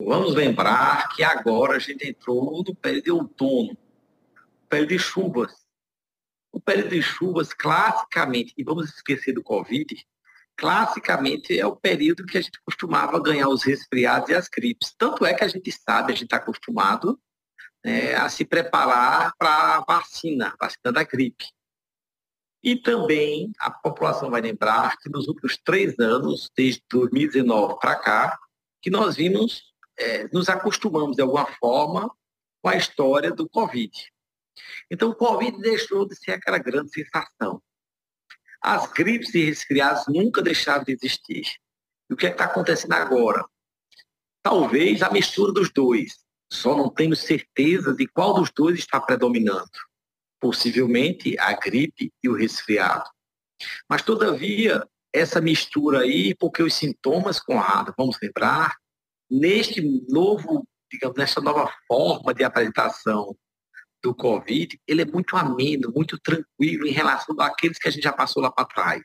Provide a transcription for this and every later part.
Vamos lembrar que agora a gente entrou no período de outono, período de chuvas. O período de chuvas, classicamente, e vamos esquecer do Covid, classicamente é o período que a gente costumava ganhar os resfriados e as gripes. Tanto é que a gente sabe, a gente está acostumado né, a se preparar para a vacina, a vacina da gripe. E também a população vai lembrar que nos últimos três anos, desde 2019 para cá, que nós vimos, é, nos acostumamos de alguma forma com a história do Covid. Então, o Covid deixou de ser aquela grande sensação. As gripes e resfriados nunca deixaram de existir. E o que é está acontecendo agora? Talvez a mistura dos dois. Só não temos certeza de qual dos dois está predominando possivelmente a gripe e o resfriado. Mas, todavia, essa mistura aí, porque os sintomas, Conrado, vamos lembrar, neste novo, digamos, nessa nova forma de apresentação do Covid, ele é muito ameno, muito tranquilo em relação àqueles que a gente já passou lá para trás.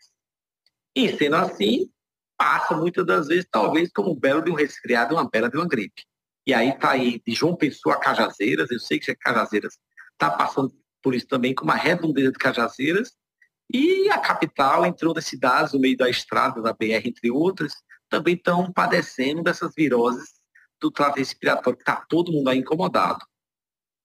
E sendo assim, passa muitas das vezes, talvez, como um belo de um resfriado, uma bela de uma gripe. E aí está aí de João Pessoa a Cajazeiras, eu sei que Cajazeiras está passando por isso também com uma redondeza de Cajazeiras, e a capital, entre outras cidades, no meio da estrada, da BR, entre outras, também estão padecendo dessas viroses do trato respiratório, que está todo mundo aí incomodado.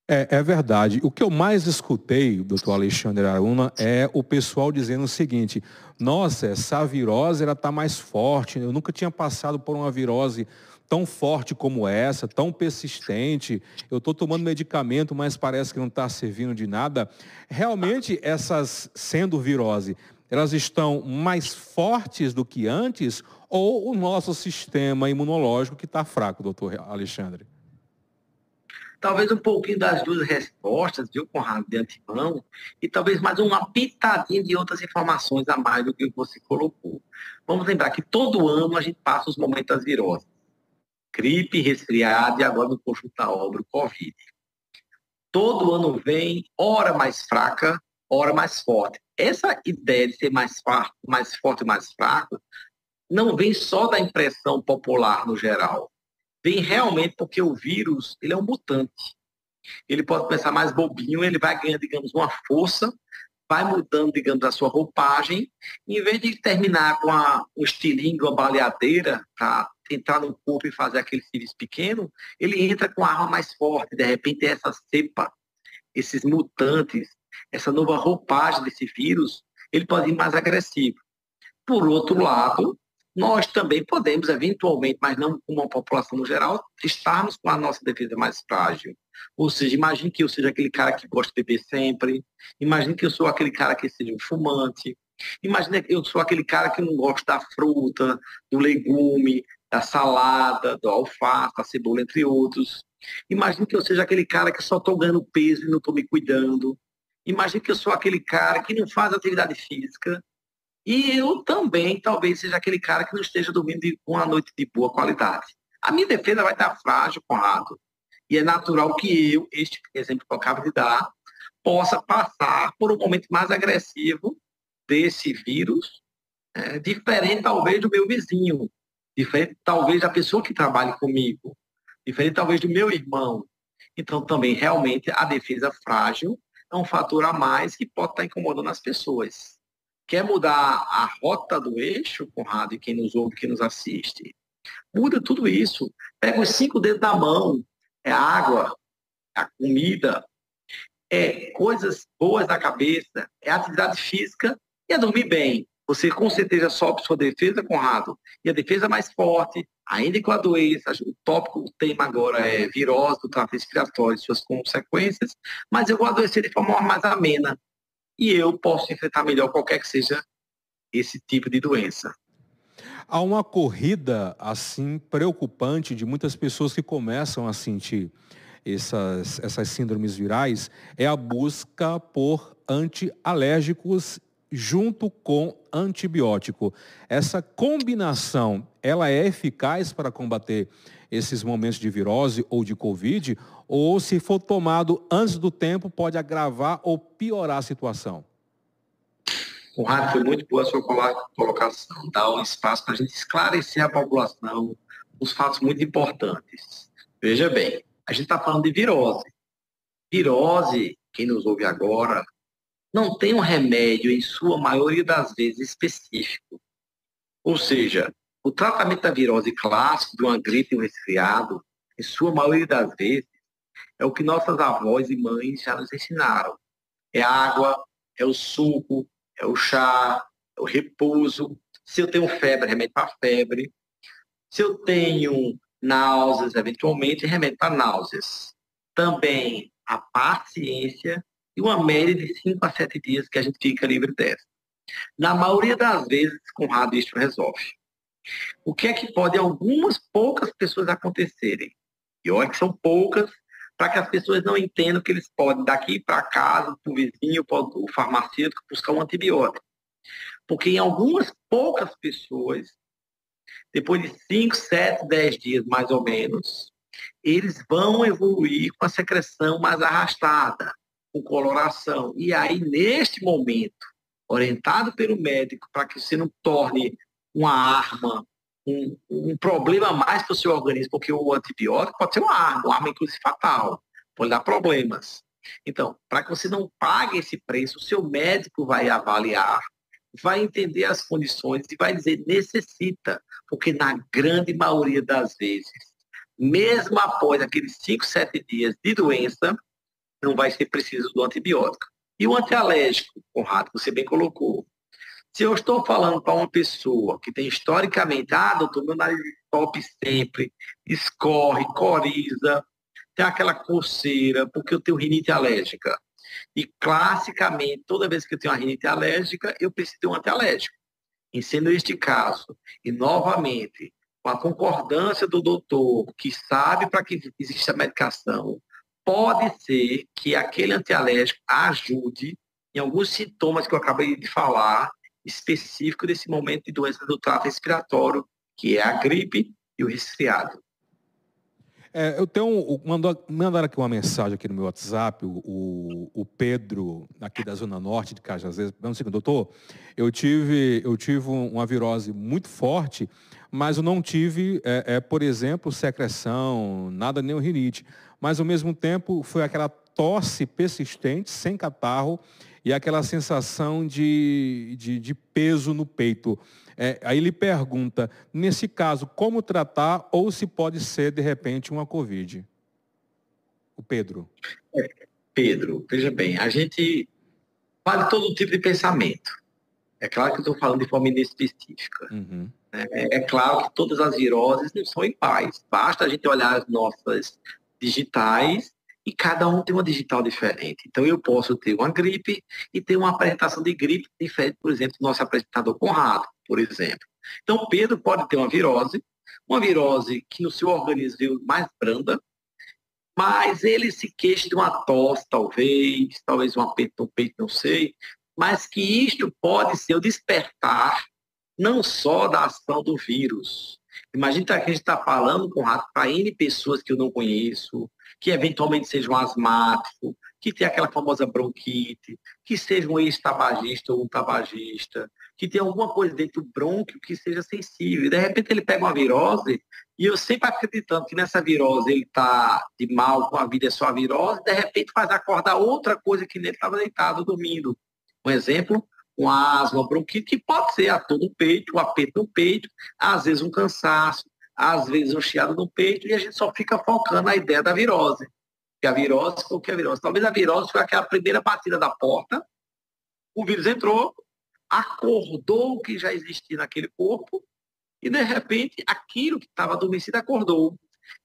É, é, verdade. O que eu mais escutei, doutor Alexandre Aruna, é o pessoal dizendo o seguinte, nossa, essa virose está mais forte, eu nunca tinha passado por uma virose tão forte como essa, tão persistente, eu estou tomando medicamento, mas parece que não está servindo de nada. Realmente, essas, sendo virose, elas estão mais fortes do que antes ou o nosso sistema imunológico que está fraco, doutor Alexandre? Talvez um pouquinho das duas respostas, viu, Conrado, de antemão, e talvez mais uma pitadinha de outras informações a mais do que você colocou. Vamos lembrar que todo ano a gente passa os momentos das viroses gripe, resfriado e agora no conjunto da obra, o Covid. Todo ano vem, hora mais fraca, hora mais forte. Essa ideia de ser mais, fraco, mais forte e mais fraco não vem só da impressão popular no geral. Vem realmente porque o vírus ele é um mutante. Ele pode pensar mais bobinho, ele vai ganhando, digamos, uma força, vai mudando, digamos, a sua roupagem, em vez de terminar com a, um estilingue, uma baleadeira, para entrar no corpo e fazer aquele serviço pequeno, ele entra com a arma mais forte. De repente, essa cepa, esses mutantes, essa nova roupagem desse vírus, ele pode ir mais agressivo. Por outro lado, nós também podemos, eventualmente, mas não como a população no geral, estarmos com a nossa defesa mais frágil. Ou seja, imagine que eu seja aquele cara que gosta de beber sempre, imagine que eu sou aquele cara que seja um fumante, imagine que eu sou aquele cara que não gosta da fruta, do legume, da salada, do alface, da cebola, entre outros. Imagine que eu seja aquele cara que só estou ganhando peso e não estou me cuidando. Imagine que eu sou aquele cara que não faz atividade física. E eu também, talvez, seja aquele cara que não esteja dormindo uma noite de boa qualidade. A minha defesa vai estar frágil, Conrado. E é natural que eu, este exemplo que eu acabo de dar, possa passar por um momento mais agressivo desse vírus, é, diferente talvez do meu vizinho, diferente talvez da pessoa que trabalhe comigo, diferente talvez do meu irmão. Então, também, realmente, a defesa frágil é um fator a mais que pode estar incomodando as pessoas. Quer mudar a rota do eixo, Conrado, e quem nos ouve, quem nos assiste? Muda tudo isso. Pega os cinco dedos da mão. É água, é comida, é coisas boas da cabeça, é atividade física e é dormir bem. Você com certeza sobe sua defesa, Conrado, e a defesa mais forte, ainda com a doença, o tópico, o tema agora é virose do trato respiratório e suas consequências, mas eu vou adoecer de forma mais amena. E eu posso enfrentar melhor qualquer que seja esse tipo de doença. Há uma corrida assim preocupante de muitas pessoas que começam a sentir essas, essas síndromes virais, é a busca por antialérgicos junto com antibiótico. Essa combinação, ela é eficaz para combater esses momentos de virose ou de covid, ou se for tomado antes do tempo, pode agravar ou piorar a situação? Conrado, foi muito boa a sua colocação, dá um espaço para a gente esclarecer a população uns fatos muito importantes. Veja bem, a gente está falando de virose. Virose, quem nos ouve agora, não tem um remédio, em sua maioria das vezes, específico. Ou seja, o tratamento da virose clássico, de uma gripe e um resfriado, em sua maioria das vezes, é o que nossas avós e mães já nos ensinaram. É água, é o suco, é o chá, é o repouso. Se eu tenho febre, remédio para febre. Se eu tenho náuseas, eventualmente, remédio para náuseas. Também a paciência e uma média de 5 a 7 dias que a gente fica livre dessa. Na maioria das vezes, com rádio, isso resolve. O que é que pode algumas poucas pessoas acontecerem? E olha que são poucas, para que as pessoas não entendam que eles podem, daqui para casa, para o vizinho, para o farmacêutico, buscar um antibiótico. Porque em algumas poucas pessoas, depois de 5, 7, 10 dias mais ou menos, eles vão evoluir com a secreção mais arrastada com coloração. E aí, neste momento, orientado pelo médico, para que você não torne uma arma, um, um problema mais para o seu organismo, porque o antibiótico pode ser uma arma, uma arma inclusive fatal, pode dar problemas. Então, para que você não pague esse preço, o seu médico vai avaliar, vai entender as condições e vai dizer necessita, porque na grande maioria das vezes, mesmo após aqueles 5, 7 dias de doença, não vai ser preciso do antibiótico. E o antialérgico, Conrado, você bem colocou. Se eu estou falando para uma pessoa que tem historicamente, ah, doutor, meu nariz top sempre, escorre, coriza, tem aquela coceira, porque eu tenho rinite alérgica. E classicamente, toda vez que eu tenho uma rinite alérgica, eu preciso de um antialérgico. E sendo este caso, e novamente, com a concordância do doutor, que sabe para que existe a medicação, pode ser que aquele antialérgico ajude em alguns sintomas que eu acabei de falar, específico desse momento de doença do trato respiratório, que é a gripe e o resfriado. É, eu tenho, mandou, mandaram aqui uma mensagem aqui no meu WhatsApp, o, o Pedro, aqui da Zona Norte de Cajazeiras, não sei, doutor, eu tive, eu tive uma virose muito forte, mas eu não tive, é, é, por exemplo, secreção, nada nem rinite mas ao mesmo tempo foi aquela tosse persistente, sem catarro, e aquela sensação de, de, de peso no peito. É, aí ele pergunta, nesse caso, como tratar ou se pode ser, de repente, uma Covid? O Pedro. É, Pedro, veja bem, a gente vale todo tipo de pensamento. É claro que eu estou falando de forma inespecífica. Uhum. É, é, claro que todas as viroses não são iguais. Basta a gente olhar as nossas digitais e cada um tem uma digital diferente. Então eu posso ter uma gripe e ter uma apresentação de gripe diferente, por exemplo, do nosso apresentador Conrado, por exemplo. Então Pedro pode ter uma virose, uma virose que no seu organismo veio mais branda, mas ele se queixa de uma tosse, talvez, talvez um aperto no peito, não sei, mas que isto pode ser o despertar não só da ação do vírus, Imagina que a gente está falando com para N pessoas que eu não conheço, que eventualmente sejam asmáticos, que tem aquela famosa bronquite, que seja um ex-tabagista ou um tabagista, que tem alguma coisa dentro do brônquio que seja sensível. De repente ele pega uma virose, e eu sempre acreditando que nessa virose ele está de mal com a vida é só a virose, de repente faz acordar outra coisa que nele estava deitado dormindo. Um exemplo, com asma, bronquite, que pode ser a dor no peito, o aperto no peito, às vezes um cansaço, às vezes um chiado no peito, e a gente só fica focando na ideia da virose. Que a virose, o que é a virose? Talvez a virose foi aquela primeira batida da porta, o vírus entrou, acordou o que já existia naquele corpo, e de repente aquilo que estava adormecido acordou.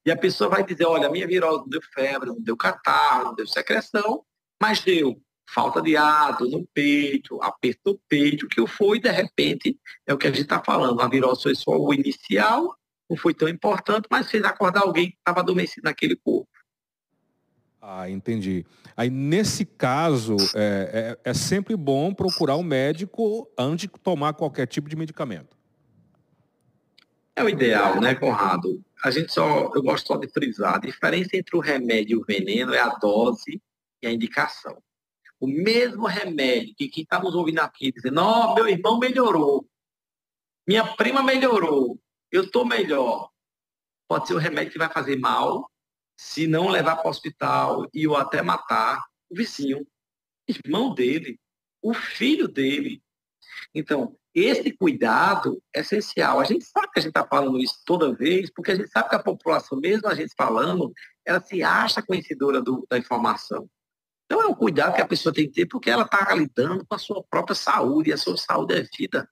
E a pessoa vai dizer, olha, minha virose não deu febre, não deu catarro, não deu secreção, mas deu falta de ar, dor no peito, aperto no peito, o que foi, de repente, é o que a gente está falando. A virose foi só o inicial, não foi tão importante, mas fez acordar alguém que estava adormecido naquele corpo. Ah, entendi. Aí, nesse caso, é, é, é sempre bom procurar um médico antes de tomar qualquer tipo de medicamento. É o ideal, né, Conrado? A gente só, eu gosto só de frisar, a diferença entre o remédio e o veneno é a dose e a indicação o mesmo remédio que quem está nos ouvindo aqui dizendo, ó, oh, meu irmão melhorou, minha prima melhorou, eu estou melhor. pode ser o remédio que vai fazer mal, se não levar para o hospital e ou até matar o vizinho, irmão dele, o filho dele. Então, esse cuidado é essencial. A gente sabe que a gente está falando isso toda vez, porque a gente sabe que a população, mesmo a gente falando, ela se acha conhecedora do, da informação. Então é um cuidado que a pessoa tem que ter, porque ela está lidando com a sua própria saúde, e a sua saúde é vida.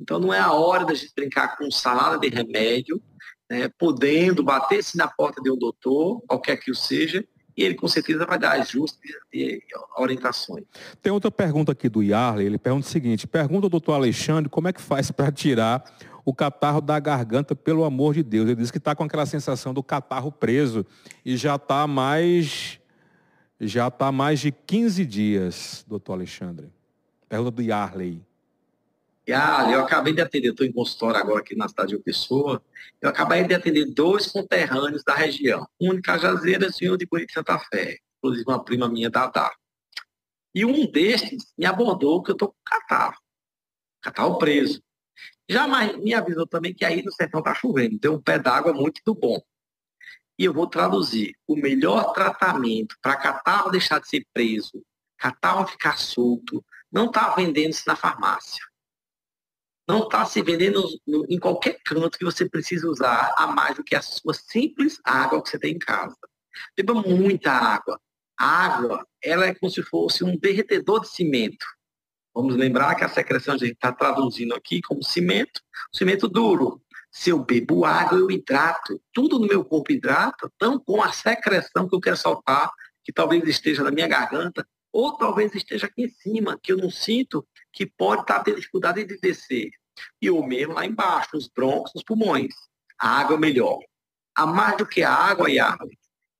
Então não é a hora da gente brincar com salada de remédio, né, podendo bater-se na porta de um doutor, qualquer que o seja, e ele com certeza vai dar ajustes e orientações. Tem outra pergunta aqui do Yarley, ele pergunta o seguinte, pergunta ao doutor Alexandre como é que faz para tirar o catarro da garganta, pelo amor de Deus. Ele diz que está com aquela sensação do catarro preso e já está mais, já está mais de 15 dias, doutor Alexandre. Pergunta do Yarley. Ah, eu acabei de atender, estou em consultório agora aqui na cidade de Pessoa, eu acabei de atender dois conterrâneos da região, um de Cajazeiras e um de Bonito Santa Fé, inclusive uma prima minha da Dá. E um destes me abordou que eu estou com catarro, catarro preso. Já me avisou também que aí no sertão está chovendo, tem um pé d'água muito do bom. E eu vou traduzir, o melhor tratamento para catarro deixar de ser preso, catarro ficar solto, não está vendendo-se na farmácia não está se vendendo no, em qualquer canto que você precisa usar a mais do que a sua simples água que você tem em casa. Beba muita água. A água, ela é como se fosse um derretedor de cimento. Vamos lembrar que a secreção a gente está traduzindo aqui como cimento, cimento duro. Se eu bebo água, eu hidrato. Tudo no meu corpo hidrata, tão com a secreção que eu quero soltar, que talvez esteja na minha garganta, ou talvez esteja aqui em cima, que eu não sinto, que pode estar tendo dificuldade de descer. E o mesmo lá embaixo, os broncos, os pulmões. A água é melhor. A mais do que a água e água.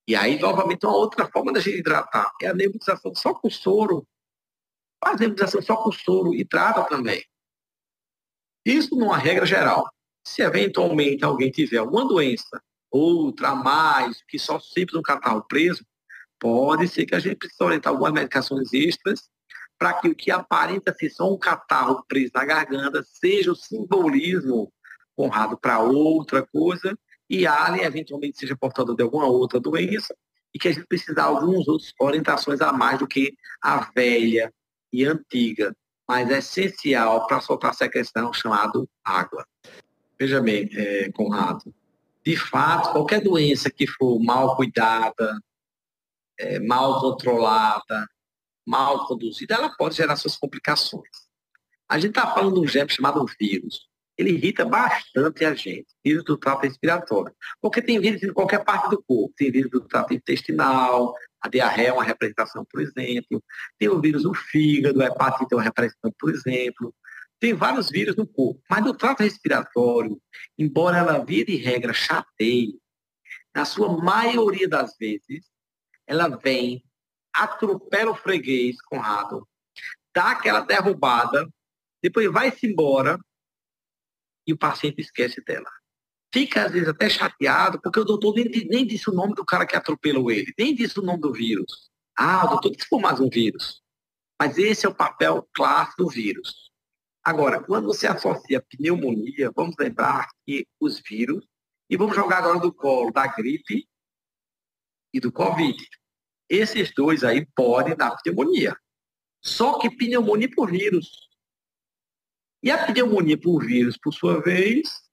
E aí, novamente, uma outra forma da gente hidratar é a nebulização só com soro. Faz nebulização só com soro, hidrata também. Isso numa regra geral. Se eventualmente alguém tiver alguma doença, outra mais, que só simples um catarro preso, pode ser que a gente precise orientar algumas medicações extras para que o que aparenta ser só um catarro preso na garganta seja o simbolismo honrado para outra coisa e Alien eventualmente seja portador de alguma outra doença e que a gente precisa de algumas outras orientações a mais do que a velha e antiga, mas é essencial para soltar a secreção chamado água. Veja bem, é, Conrado, de fato, qualquer doença que for mal cuidada, é, mal controlada, mal conduzida, ela pode gerar suas complicações. A gente está falando de um germe chamado vírus. Ele irrita bastante a gente, vírus do trato respiratório. Porque tem vírus em qualquer parte do corpo. Tem vírus do trato intestinal, a diarreia é uma representação, por exemplo. Tem o vírus do fígado, a hepatite é uma representação, por exemplo. Tem vários vírus no corpo. Mas no trato respiratório, embora ela, via de regra, chateie, na sua maioria das vezes, ela vem atropela o freguês, Conrado, dá aquela derrubada, depois vai-se embora e o paciente esquece dela. Fica, às vezes, até chateado, porque o doutor nem, nem disse o nome do cara que atropelou ele, nem disse o nome do vírus. Ah, o doutor disse foi mais um vírus. Mas esse é o papel clássico do vírus. Agora, quando você associa pneumonia, vamos lembrar que os vírus, e vamos jogar agora do colo da gripe e do Covid. Esses dois aí podem dar pneumonia. Só que pneumonia por vírus. E a pneumonia por vírus, por sua vez,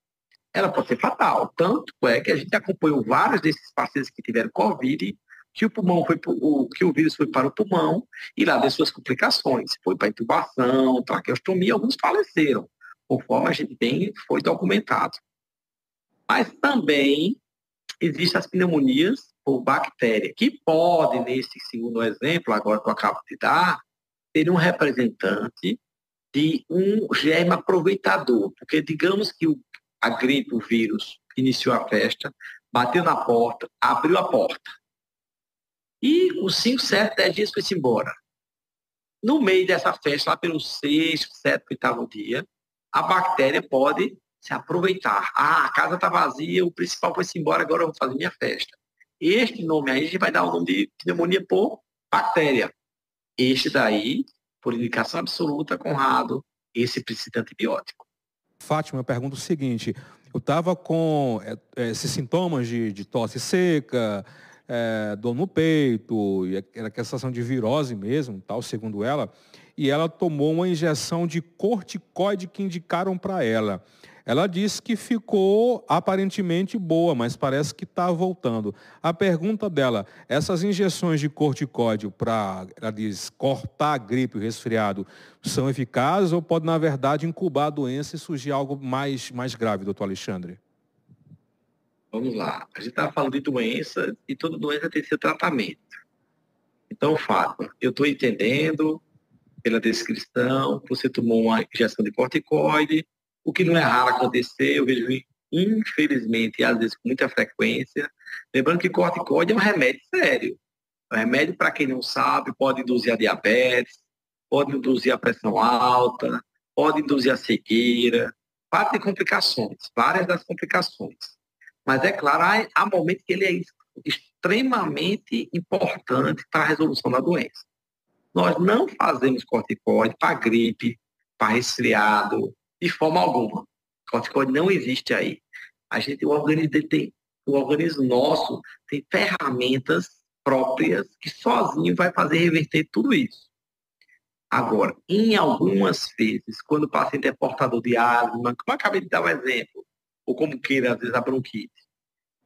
ela pode ser fatal. Tanto é que a gente acompanhou vários desses pacientes que tiveram Covid, que o pulmão foi o, que o vírus foi para o pulmão e lá deu suas complicações. Foi para intubação, traqueostomia, alguns faleceram, conforme a gente bem foi documentado. Mas também existem as pneumonias por bactéria, que pode, nesse segundo exemplo, agora que eu acabo de dar, ter um representante de um germe aproveitador. Porque digamos que a gripe, o vírus, iniciou a festa, bateu na porta, abriu a porta. E os 5, 7, 10 dias foi-se embora. No meio dessa festa, lá pelo sexto, sétimo, oitavo dia, a bactéria pode se aproveitar. Ah, a casa está vazia, o principal foi-se embora, agora eu vou fazer minha festa. Este nome aí a gente vai dar o nome de pneumonia por bactéria. Este daí, por indicação absoluta, Conrado, esse precisa de antibiótico. Fátima, eu pergunto o seguinte: eu estava com é, esses sintomas de, de tosse seca, é, dor no peito, e era aquela sensação de virose mesmo, tal, segundo ela, e ela tomou uma injeção de corticoide que indicaram para ela. Ela disse que ficou aparentemente boa, mas parece que está voltando. A pergunta dela, essas injeções de corticóide para, ela diz, cortar a gripe, o resfriado, são eficazes ou pode, na verdade, incubar a doença e surgir algo mais, mais grave, doutor Alexandre? Vamos lá. A gente está falando de doença e toda doença tem seu tratamento. Então, fato, eu estou entendendo pela descrição, você tomou uma injeção de corticoide, o que não é raro acontecer, eu vejo infelizmente, às vezes com muita frequência. Lembrando que corticoide é um remédio sério. É um remédio, para quem não sabe, pode induzir a diabetes, pode induzir a pressão alta, pode induzir a cegueira, de complicações, várias das complicações. Mas é claro, há, há momentos que ele é extremamente importante para a resolução da doença. Nós não fazemos corticoide para gripe, para resfriado, de forma alguma. Corticoide não existe aí. A gente, o organismo tem, o organismo nosso tem ferramentas próprias que sozinho vai fazer reverter tudo isso. Agora, em algumas vezes, quando o paciente é portador de asma, como eu acabei de dar um exemplo, ou como queira, às vezes, a bronquite,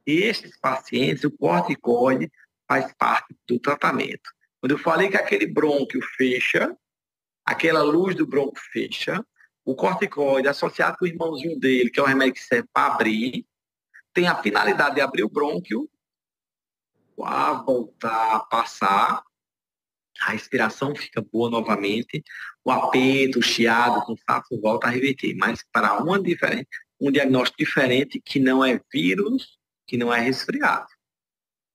esses pacientes, o corticoide faz parte do tratamento. Quando eu falei que aquele brônquio fecha, aquela luz do bronco fecha, o corticoide associado com o irmãozinho dele, que é um remédio que serve para abrir, tem a finalidade de abrir o brônquio, a voltar a passar, a respiração fica boa novamente, o apeto, o chiado, o cansaço volta a reverter. Mas para uma diferente, um diagnóstico diferente que não é vírus, que não é resfriado.